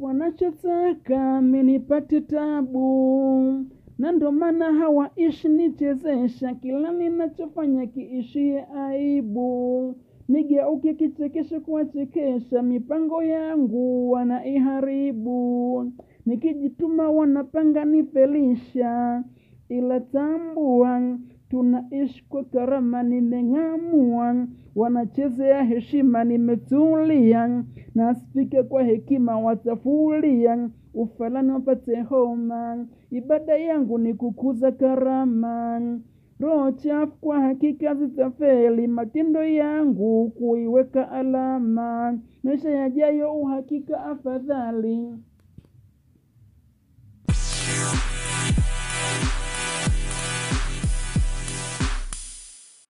wanachotaka minipate tabu, na ndo maana hawaishi nichezesha, kila ninachofanya kiishie aibu. Nigeuke kichekesho kuwachekesha, mipango yangu wanaiharibu. Nikijituma wanapanga nifelisha, ila tambua tunaishi kwa karama, nimeng'amua. Wanachezea heshima, nimetulia, naspika kwa hekima, watafulia ufalani wapate homa. Ibada yangu ni kukuza karama, roho chafu kwa hakika zitafeli, matendo yangu kuiweka alama, maisha yajayo uhakika afadhali.